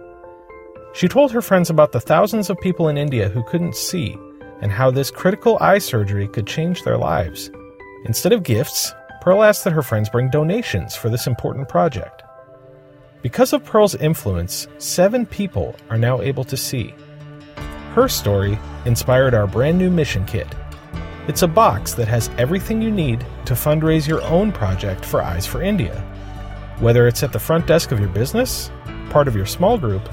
She told her friends about the thousands of people in India who couldn't see and how this critical eye surgery could change their lives. Instead of gifts, Pearl asked that her friends bring donations for this important project. Because of Pearl's influence, seven people are now able to see. Her story inspired our brand new mission kit. It's a box that has everything you need to fundraise your own project for Eyes for India. Whether it's at the front desk of your business, part of your small group,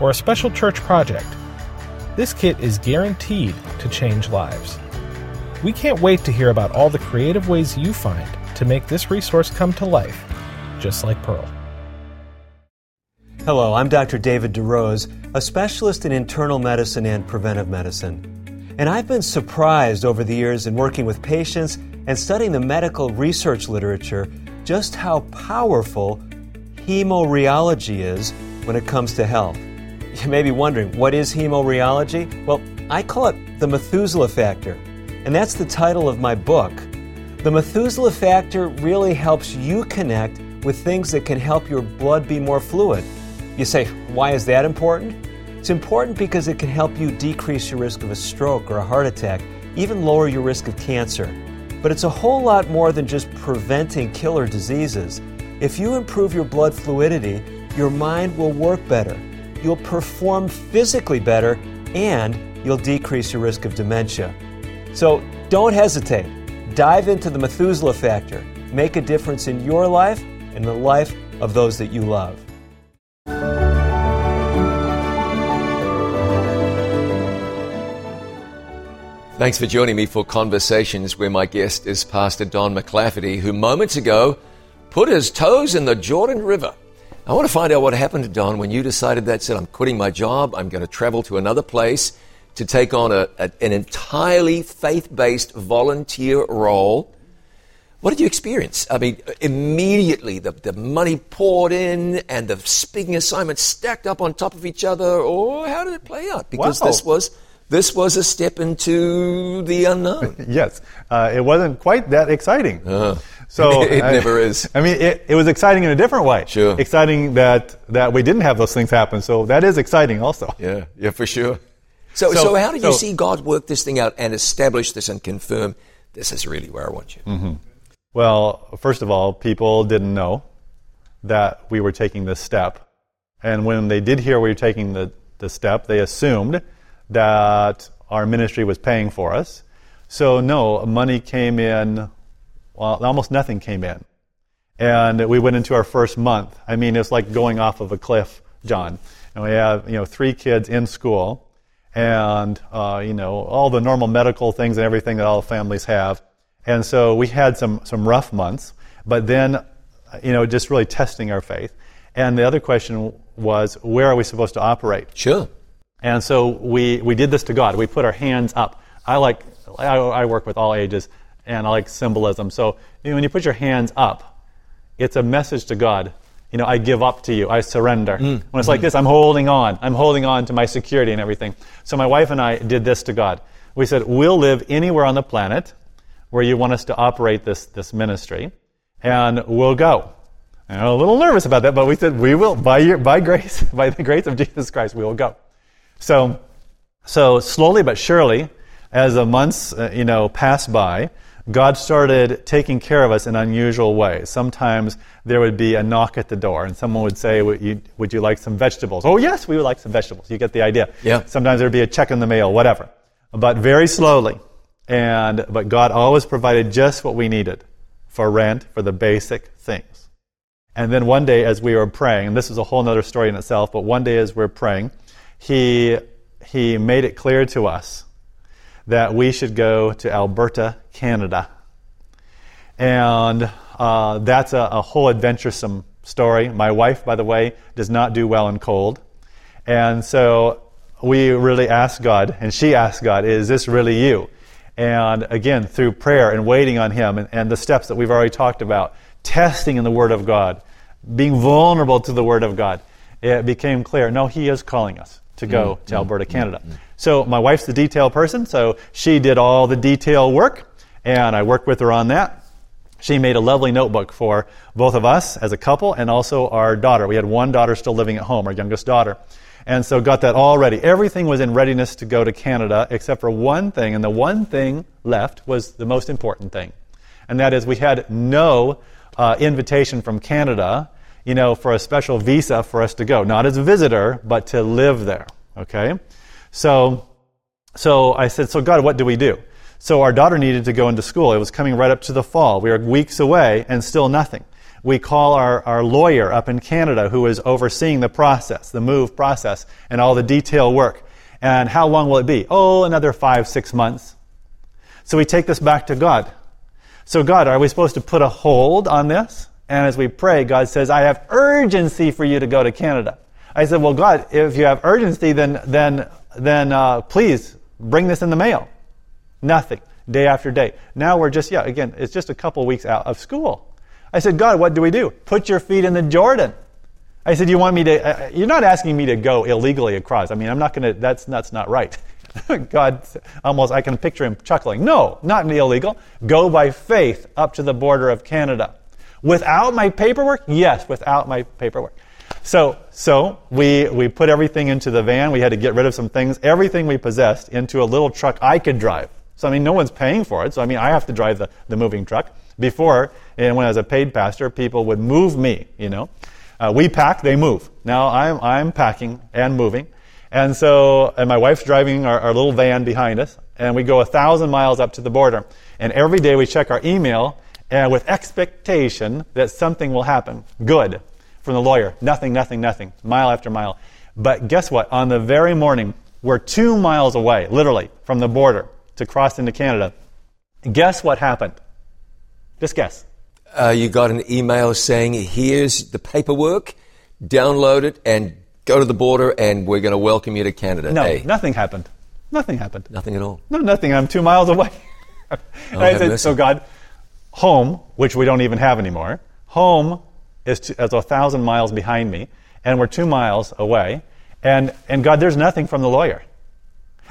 or a special church project, this kit is guaranteed to change lives. We can't wait to hear about all the creative ways you find to make this resource come to life, just like Pearl. Hello, I'm Dr. David DeRose, a specialist in internal medicine and preventive medicine. And I've been surprised over the years in working with patients and studying the medical research literature just how powerful hemorrheology is when it comes to health. You may be wondering, what is hemorrheology? Well, I call it the Methuselah factor, and that's the title of my book. The Methuselah factor really helps you connect with things that can help your blood be more fluid. You say, why is that important? It's important because it can help you decrease your risk of a stroke or a heart attack, even lower your risk of cancer. But it's a whole lot more than just preventing killer diseases. If you improve your blood fluidity, your mind will work better. you'll perform physically better and you'll decrease your risk of dementia. So don't hesitate. Dive into the Methuselah Factor. Make a difference in your life and the life of those that you love. Thanks for joining me for Conversations where my guest is Pastor Don MacLafferty, who moments ago put his toes in the Jordan River. I want to find out what happened to Don when you decided that said, I'm quitting my job, I'm going to travel to another place to take on a, a, an entirely faith based volunteer role. What did you experience? I mean, immediately the, the money poured in and the speaking assignments stacked up on top of each other, or how did it play out? Because Wow. this was this was a step into the unknown. yes, uh, it wasn't quite that exciting. so It I- never is. I mean, it, it was exciting in a different way. Sure. Exciting that that we didn't have those things happen. So that is exciting, also. Yeah, yeah, for sure. So, so, So- how did you so- see God work this thing out and establish this and confirm this is really where I want you? Mm-hmm. Well, first of all, people didn't know that we were taking this step. And when they did hear we were taking the, the step, they assumed that our ministry was paying for us. So, no, money came in, well, almost nothing came in. And we went into our first month. I mean, it's like going off of a cliff, John. And we have, you know, three kids in school and, uh, you know, all the normal medical things and everything that all families have. And so we had some, some rough months, but then, you know, just really testing our faith. And the other question was, where are we supposed to operate? Sure. And so we, we did this to God. We put our hands up. I like, I, I work with all ages, and I like symbolism. So you know, when you put your hands up, it's a message to God. You know, I give up to you. I surrender. Mm. When it's like mm. this, I'm holding on. I'm holding on to my security and everything. So my wife and I did this to God. We said, we'll live anywhere on the planet where you want us to operate this, this ministry, and we'll go. And I'm a little nervous about that, but we said, we will, by, your, by grace, by the grace of Jesus Christ, we will go. So, so slowly but surely, as the months uh, you know passed by, God started taking care of us in unusual ways. Sometimes there would be a knock at the door, and someone would say, "Would you, would you like some vegetables?" Oh, yes, we would like some vegetables. You get the idea. Yeah. Sometimes there'd be a check in the mail, whatever. But very slowly, and but God always provided just what we needed for rent, for the basic things. And then one day, as we were praying, and this is a whole other story in itself, but one day as we are praying, he, he made it clear to us that we should go to Alberta, Canada. And uh, that's a, a whole adventuresome story. My wife, by the way, does not do well in cold. And so we really asked God, and she asked God, Is this really you? And again, through prayer and waiting on Him and, and the steps that we've already talked about, testing in the Word of God, being vulnerable to the Word of God, it became clear no, He is calling us to go mm, to mm, Alberta, mm, Canada. So my wife's the detail person, so she did all the detail work, and I worked with her on that. She made a lovely notebook for both of us as a couple and also our daughter. We had one daughter still living at home, our youngest daughter. And so got that all ready. Everything was in readiness to go to Canada except for one thing, and the one thing left was the most important thing. And that is we had no uh, invitation from Canada, you know, for a special visa for us to go. Not as a visitor, but to live there. Okay? So so I said, So, God, what do we do? So, our daughter needed to go into school. It was coming right up to the fall. We were weeks away and still nothing. We call our, our lawyer up in Canada who is overseeing the process, the move process, and all the detail work. And how long will it be? Oh, another five, six months. So, we take this back to God. So, God, are we supposed to put a hold on this? And as we pray, God says, I have urgency for you to go to Canada. I said, Well, God, if you have urgency, then, then, then uh, please bring this in the mail. Nothing. Day after day. Now we're just, yeah, again, it's just a couple weeks out of school. I said, God, what do we do? Put your feet in the Jordan. I said, you want me to, uh, you're not asking me to go illegally across. I mean, I'm not going to, that's, that's not right. God, almost, I can picture him chuckling. No, not illegal. Go by faith up to the border of Canada. Without my paperwork? Yes, without my paperwork. So, so we, we put everything into the van. We had to get rid of some things, everything we possessed, into a little truck I could drive. So, I mean, no one's paying for it. So, I mean, I have to drive the, the moving truck. Before, and when I was a paid pastor, people would move me, you know. Uh, we pack, they move. Now I'm, I'm packing and moving. And so, and my wife's driving our, our little van behind us, and we go a thousand miles up to the border. And every day we check our email and with expectation that something will happen good from the lawyer. Nothing, nothing, nothing, mile after mile. But guess what? On the very morning, we're two miles away, literally, from the border to cross into Canada. Guess what happened? Just guess. Uh, you got an email saying, here's the paperwork, download it, and go to the border, and we're going to welcome you to Canada. No, Hey, nothing happened. Nothing happened. nothing at all. No, nothing. I'm two miles away. and I said, mercy. so God, home, which we don't even have anymore, home is, to, is a thousand miles behind me, and we're two miles away. And, and God, there's nothing from the lawyer.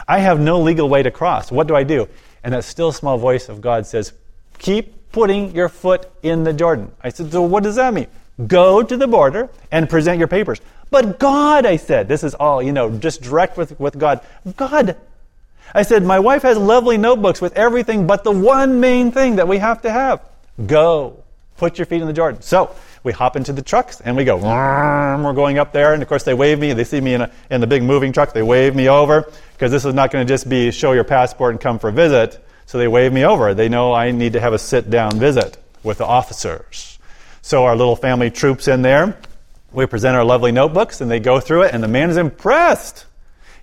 I have no legal way to cross. What do I do? And that still small voice of God says, Keep putting your foot in the Jordan. I said, So what does that mean? Go to the border and present your papers. But God, I said, this is all, you know, just direct with, with God. God, I said, my wife has lovely notebooks with everything but the one main thing that we have to have. Go. Put your feet in the Jordan. So we hop into the trucks and we go. We're going up there, and of course they wave me. They see me in, a, in the big moving truck. They wave me over because this is not going to just be show your passport and come for a visit. So they wave me over. They know I need to have a sit down visit with the officers. So our little family troops in there. We present our lovely notebooks, and they go through it, and the man is impressed.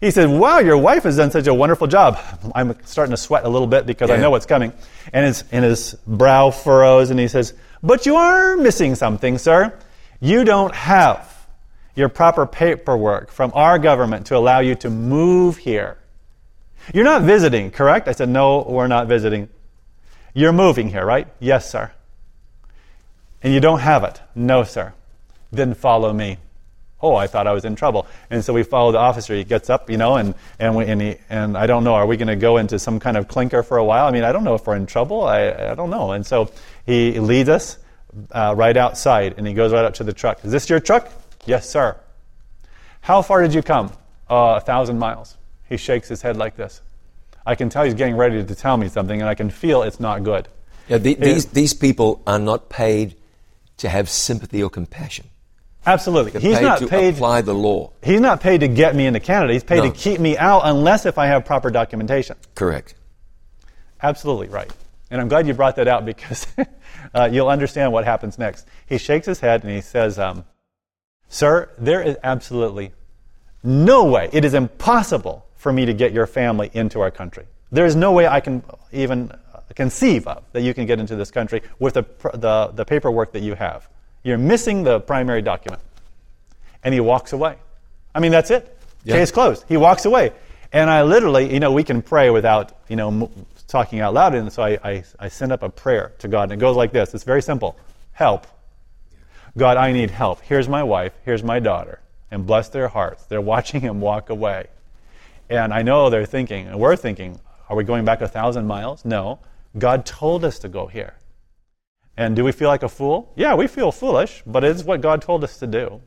He said, Wow, your wife has done such a wonderful job. I'm starting to sweat a little bit because I know what's coming. And his, and his brow furrows, and he says, But you are missing something, sir. You don't have your proper paperwork from our government to allow you to move here. You're not visiting, correct? I said, No, we're not visiting. You're moving here, right? Yes, sir. And you don't have it? No, sir. Then follow me. Oh, I thought I was in trouble. And so we follow the officer. He gets up, you know, and, and, we, and, he, and I don't know, are we going to go into some kind of clinker for a while? I mean, I don't know if we're in trouble. I, I don't know. And so he leads us uh, right outside, and he goes right up to the truck. Is this your truck? Yes, sir. How far did you come? Uh, a thousand miles. He shakes his head like this. I can tell he's getting ready to tell me something, and I can feel it's not good. Yeah, the, these, these people are not paid to have sympathy or compassion. Absolutely. He's paid not to paid. apply the law. He's not paid to get me into Canada. He's paid No. to keep me out unless if I have proper documentation. Correct. Absolutely right. And I'm glad you brought that out because uh, you'll understand what happens next. He shakes his head and he says, um, Sir, there is absolutely no way, it is impossible for me to get your family into our country. There is no way I can even conceive of that you can get into this country with the, the, the paperwork that you have. You're missing the primary document. And he walks away. I mean, that's it. Yeah. Case closed. He walks away. And I literally, you know, we can pray without, you know, m- talking out loud. And so I, I, I send up a prayer to God. And it goes like this it's very simple Help. God, I need help. Here's my wife. Here's my daughter. And bless their hearts. They're watching him walk away. And I know they're thinking, and we're thinking, are we going back a thousand miles? No. God told us to go here. And do we feel like a fool? Yeah, we feel foolish, but it's what God told us to do.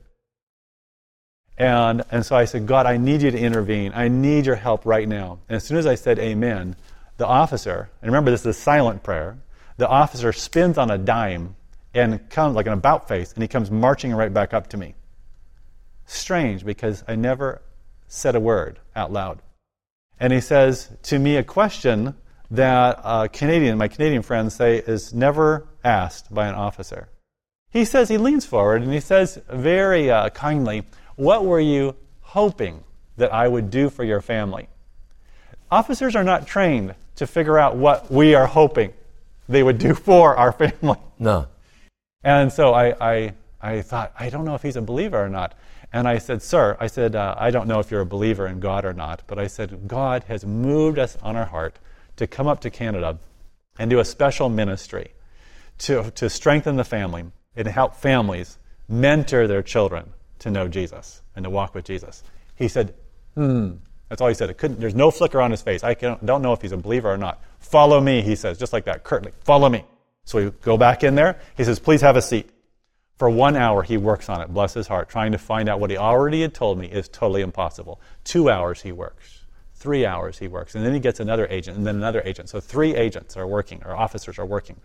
And, and so I said, God, I need you to intervene. I need your help right now. And as soon as I said amen, the officer, and remember this is a silent prayer, the officer spins on a dime and comes like an about face, and he comes marching right back up to me. Strange because I never said a word out loud. And he says to me a question that uh, Canadian, my Canadian friends say is never asked by an officer. He says, he leans forward and he says very uh, kindly, What were you hoping that I would do for your family? Officers are not trained to figure out what we are hoping they would do for our family. No. And so I, I, I thought, I don't know if he's a believer or not. And I said, Sir, I said, uh, I don't know if you're a believer in God or not, but I said, God has moved us on our heart to come up to Canada and do a special ministry to, to strengthen the family and help families mentor their children to know Jesus and to walk with Jesus. He said, hmm. That's all he said. There's no flicker on his face. I can, don't know if he's a believer or not. Follow me, he says, just like that, curtly. Follow me. So we go back in there. He says, please have a seat. For one hour, he works on it, bless his heart, trying to find out what he already had told me is totally impossible. Two hours he works. Three hours he works. And then he gets another agent, and then another agent. So three agents are working, or officers are working.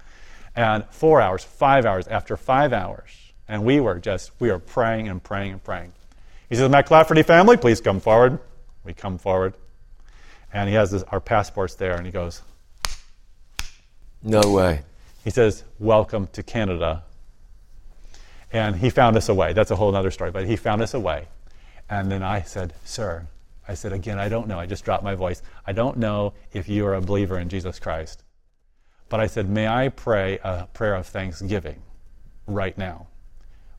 And four hours, five hours. After five hours, And we were just, we were praying and praying and praying. He says, MacLafferty family, please come forward. We come forward. And he has this, our passports there, and he goes, No way. he says, Welcome to Canada. And he found us a way. That's a whole other story, but he found us a way. And then I said, Sir, I said, again, I don't know. I just dropped my voice. I don't know if you are a believer in Jesus Christ. But I said, May I pray a prayer of thanksgiving right now?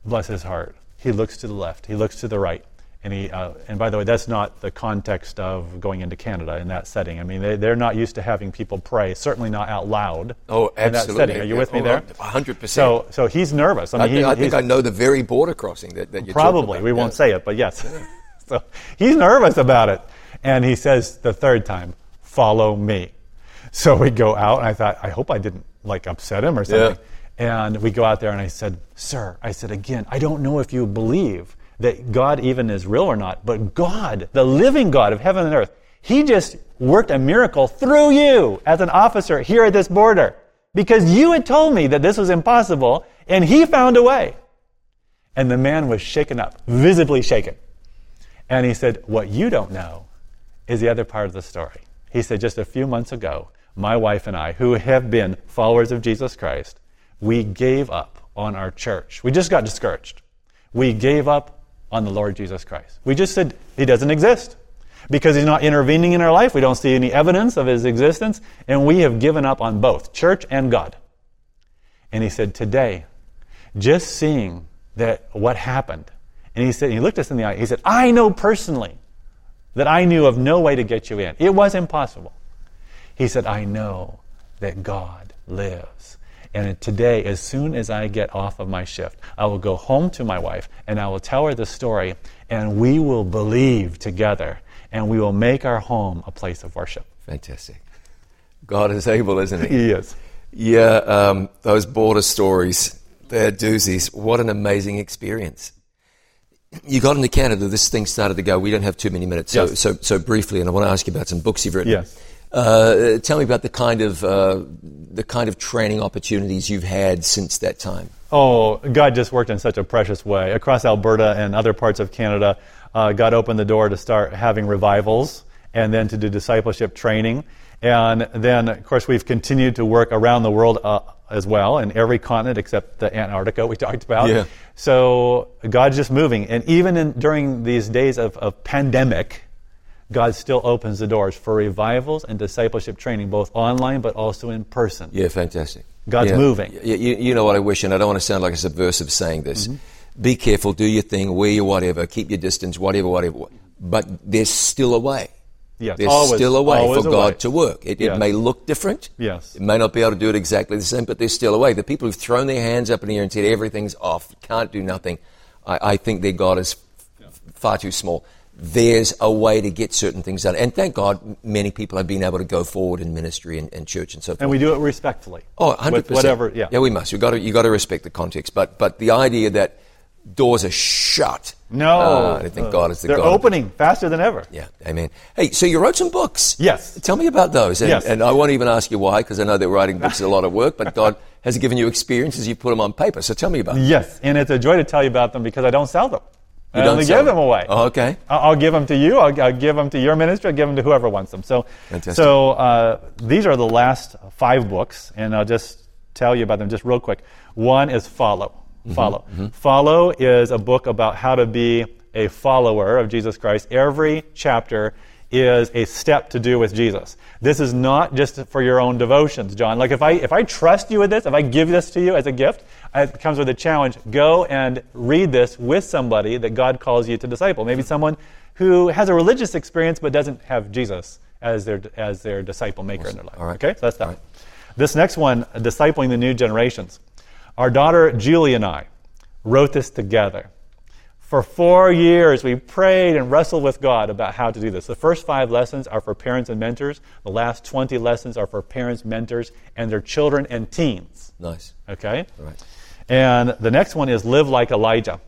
Bless his heart. He looks to the left, he looks to the right. And, he, uh, and by the way, that's not the context of going into Canada in that setting. I mean, they, they're not used to having people pray, certainly not out loud Oh, in that absolutely. setting. Are you with me Oh, there? 100%. So, so he's nervous. I I, he, think, I think I know the very border crossing that, that you're Probably. We about. won't Yeah. say it, but yes. so he's nervous about it. And he says the third time, follow me. So we go out, and I thought, I hope I didn't like upset him or something. And we go out there, and I said, Sir, I said again, I don't know if you believe that God even is real or not, but God, the living God of heaven and earth, He just worked a miracle through you as an officer here at this border because you had told me that this was impossible, and He found a way. And the man was shaken up, visibly shaken. And he said, What you don't know is the other part of the story. He said, Just a few months ago, my wife and I, who have been followers of Jesus Christ, we gave up on our church. We just got discouraged. We gave up on the Lord Jesus Christ. We just said, He doesn't exist. Because He's not intervening in our life, we don't see any evidence of His existence, and we have given up on both church and God. And he said, Today, just seeing that what happened, and he said, he looked us in the eye, he said, I know personally that I knew of no way to get you in. It was impossible. He said, I know that God lives. And today, as soon as I get off of my shift, I will go home to my wife and I will tell her the story, and we will believe together, and we will make our home a place of worship. Fantastic. God is able, isn't he? He is. Yeah, um, those border stories, they're doozies. What an amazing experience. You got into Canada, this thing started to go. We don't have too many minutes, so, Yes. so, so briefly, and I want to ask you about some books you've written. Yes. Uh, tell me about the kind of uh, the kind of training opportunities you've had since that time. Oh, God just worked in such a precious way. Across Alberta and other parts of Canada, uh, God opened the door to start having revivals and then to do discipleship training. And then, of course, we've continued to work around the world uh, as well, in every continent except the Antarctica we talked about. Yeah. So God's just moving. And even in, during these days of, of pandemic, God still opens the doors for revivals and discipleship training, both online but also in person. Yeah, fantastic. God's Yeah. moving. You, you know what I wish, and I don't want to sound like a subversive saying this. Mm-hmm. Be careful, do your thing, wear your whatever, keep your distance, whatever, whatever. But there's still a way. Yes, There's always- still a way for a God way. to work. It, it may look different. Yes. It may not be able to do it exactly the same, but there's still a way. The people who've thrown their hands up in the air and said everything's off, can't do nothing, I, I think their God is f- far too small. There's a way to get certain things done. And thank God many people have been able to go forward in ministry and, and church and so forth. And we do it respectfully. Oh, 100%. With whatever, yeah. Yeah, we must. You've got to, you got to respect the context. But, but the idea that doors are shut. No. Uh, I think God is the They're God. of- opening faster than ever. Yeah, amen. Hey, so you wrote some books. Yes. Tell me about those. And, Yes. and I won't even ask you why, because I know that writing books is a lot of work, but God has given you experiences, you put them on paper. So tell me about them. Yes, and it's a joy to tell you about them because I don't sell them. You I don't only give them away. Oh, okay. I'll, I'll give them to you. I'll, I'll give them to your ministry. I'll give them to whoever wants them. So, Fantastic. so uh, these are the last five books, and I'll just tell you about them just real quick. One is Follow. Mm-hmm. Follow. Follow is a book about how to be a follower of Jesus Christ. Every chapter is a step to do with Jesus. This is not just for your own devotions, John. Like if I if I trust you with this, if I give this to you as a gift, it comes with a challenge. Go and read this with somebody that God calls you to disciple. Maybe someone who has a religious experience but doesn't have Jesus as their as their disciple maker in their life. Right. Okay, so that's that. one. This next one, discipling the new generations. Our daughter Julie and I wrote this together. For four years, we prayed and wrestled with God about how to do this. The first five lessons are for parents and mentors. The last 20 lessons are for parents, mentors, and their children and teens. Nice. Okay? All right. And the next one is Live Like Elijah.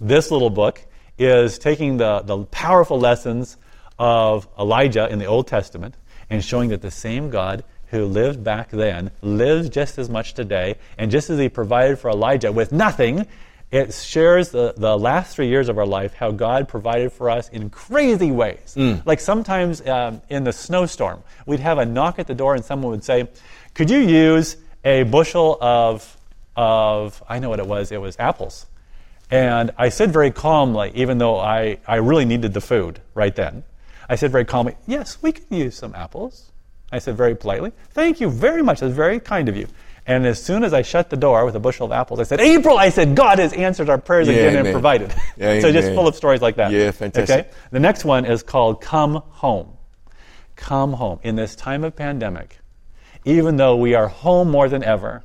This little book is taking the, the powerful lessons of Elijah in the Old Testament and showing that the same God who lived back then lives just as much today. And just as he provided for Elijah with nothing, It shares the, the last three years of our life, how God provided for us in crazy ways. Like sometimes um, in the snowstorm, we'd have a knock at the door and someone would say, Could you use a bushel of, of I know what it was, it was apples. And I said very calmly, even though I, I really needed the food right then, I said very calmly, Yes, we can use some apples. I said very politely, Thank you very much. That's very kind of you. And as soon as I shut the door with a bushel of apples, I said, April, I said, God has answered our prayers Yeah, again and provided. Yeah, so just full of stories like that. Yeah, fantastic. Okay? The next one is called Come Home. Come home. In this time of pandemic, even though we are home more than ever,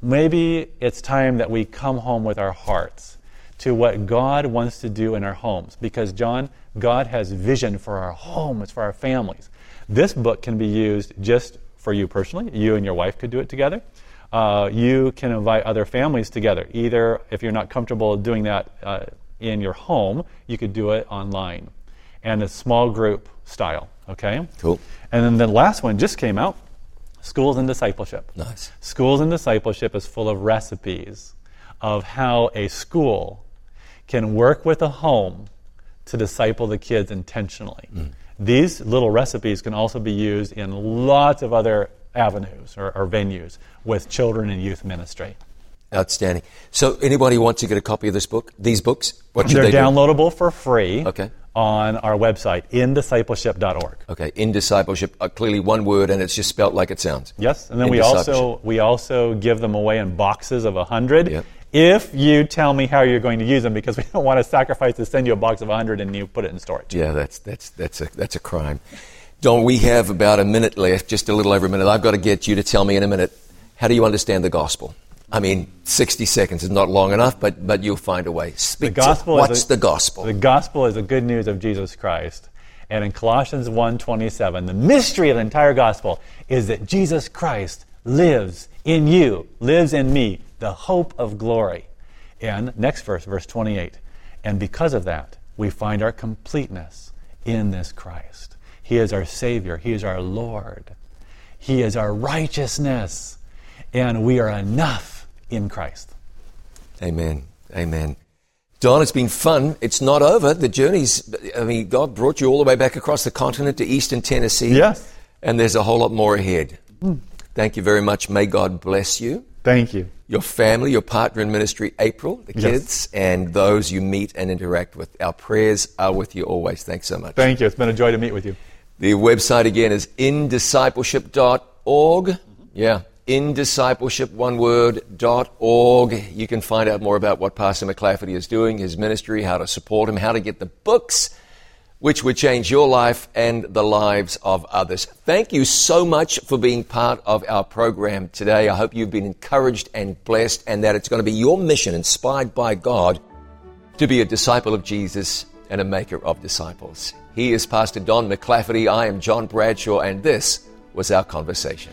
maybe it's time that we come home with our hearts to what God wants to do in our homes. Because, John, God has vision for our homes, for our families. This book can be used just for you personally. You and your wife could do it together. Uh, you can invite other families together. Either, if you're not comfortable doing that uh, in your home, you could do it online and a small group style. Okay? Cool. And then the last one just came out Schools and Discipleship. Nice. Schools and Discipleship is full of recipes of how a school can work with a home to disciple the kids intentionally. These little recipes can also be used in lots of other avenues or, or venues with children and youth ministry. Outstanding. So, anybody wants to get a copy of this book? These books? What should They're they do? downloadable for free Okay. on our website, indiscipleship.org. Okay, in discipleship, uh, clearly one word, and it's just spelt like it sounds. Yes, and then we also we also give them away in boxes of a hundred. Yep. If you tell me how you're going to use them, because we don't want to sacrifice to send you a box of hundred and you put it in storage. Yeah, that's that's that's a that's a crime. Don, we have about a minute left, just a little over a minute. I've got to get you to tell me in a minute how do you understand the gospel. I mean, sixty seconds is not long enough, but but you'll find a way. The Speak to- gospel. what's is a- the gospel? The gospel is the good news of Jesus Christ. And in Colossians 1:27, the mystery of the entire gospel is that Jesus Christ lives in you, lives in me, the hope of glory. And next verse, verse 28. And because of that, we find our completeness in this Christ. He is our Savior. He is our Lord. He is our righteousness. And we are enough in Christ. Amen. Amen. Don, it's been fun. It's not over. The journey's, I mean, God brought you all the way back across the continent to eastern Tennessee. Yes. And there's a whole lot more ahead. Thank you very much. May God bless you, Thank you. your family, your partner in ministry, April, the Yes. kids, and those you meet and interact with. Our prayers are with you always. Thanks so much. Thank you. It's been a joy to meet with you. The website again is indiscipleship.org. Yeah, indiscipleship, one word, dot org. You can find out more about what Pastor MacLafferty is doing, his ministry, how to support him, how to get the books, which would change your life and the lives of others. Thank you so much for being part of our program today. I hope you've been encouraged and blessed, and that it's going to be your mission, inspired by God, to be a disciple of Jesus and a maker of disciples. He is Pastor Don MacLafferty. I am John Bradshaw, and this was our conversation.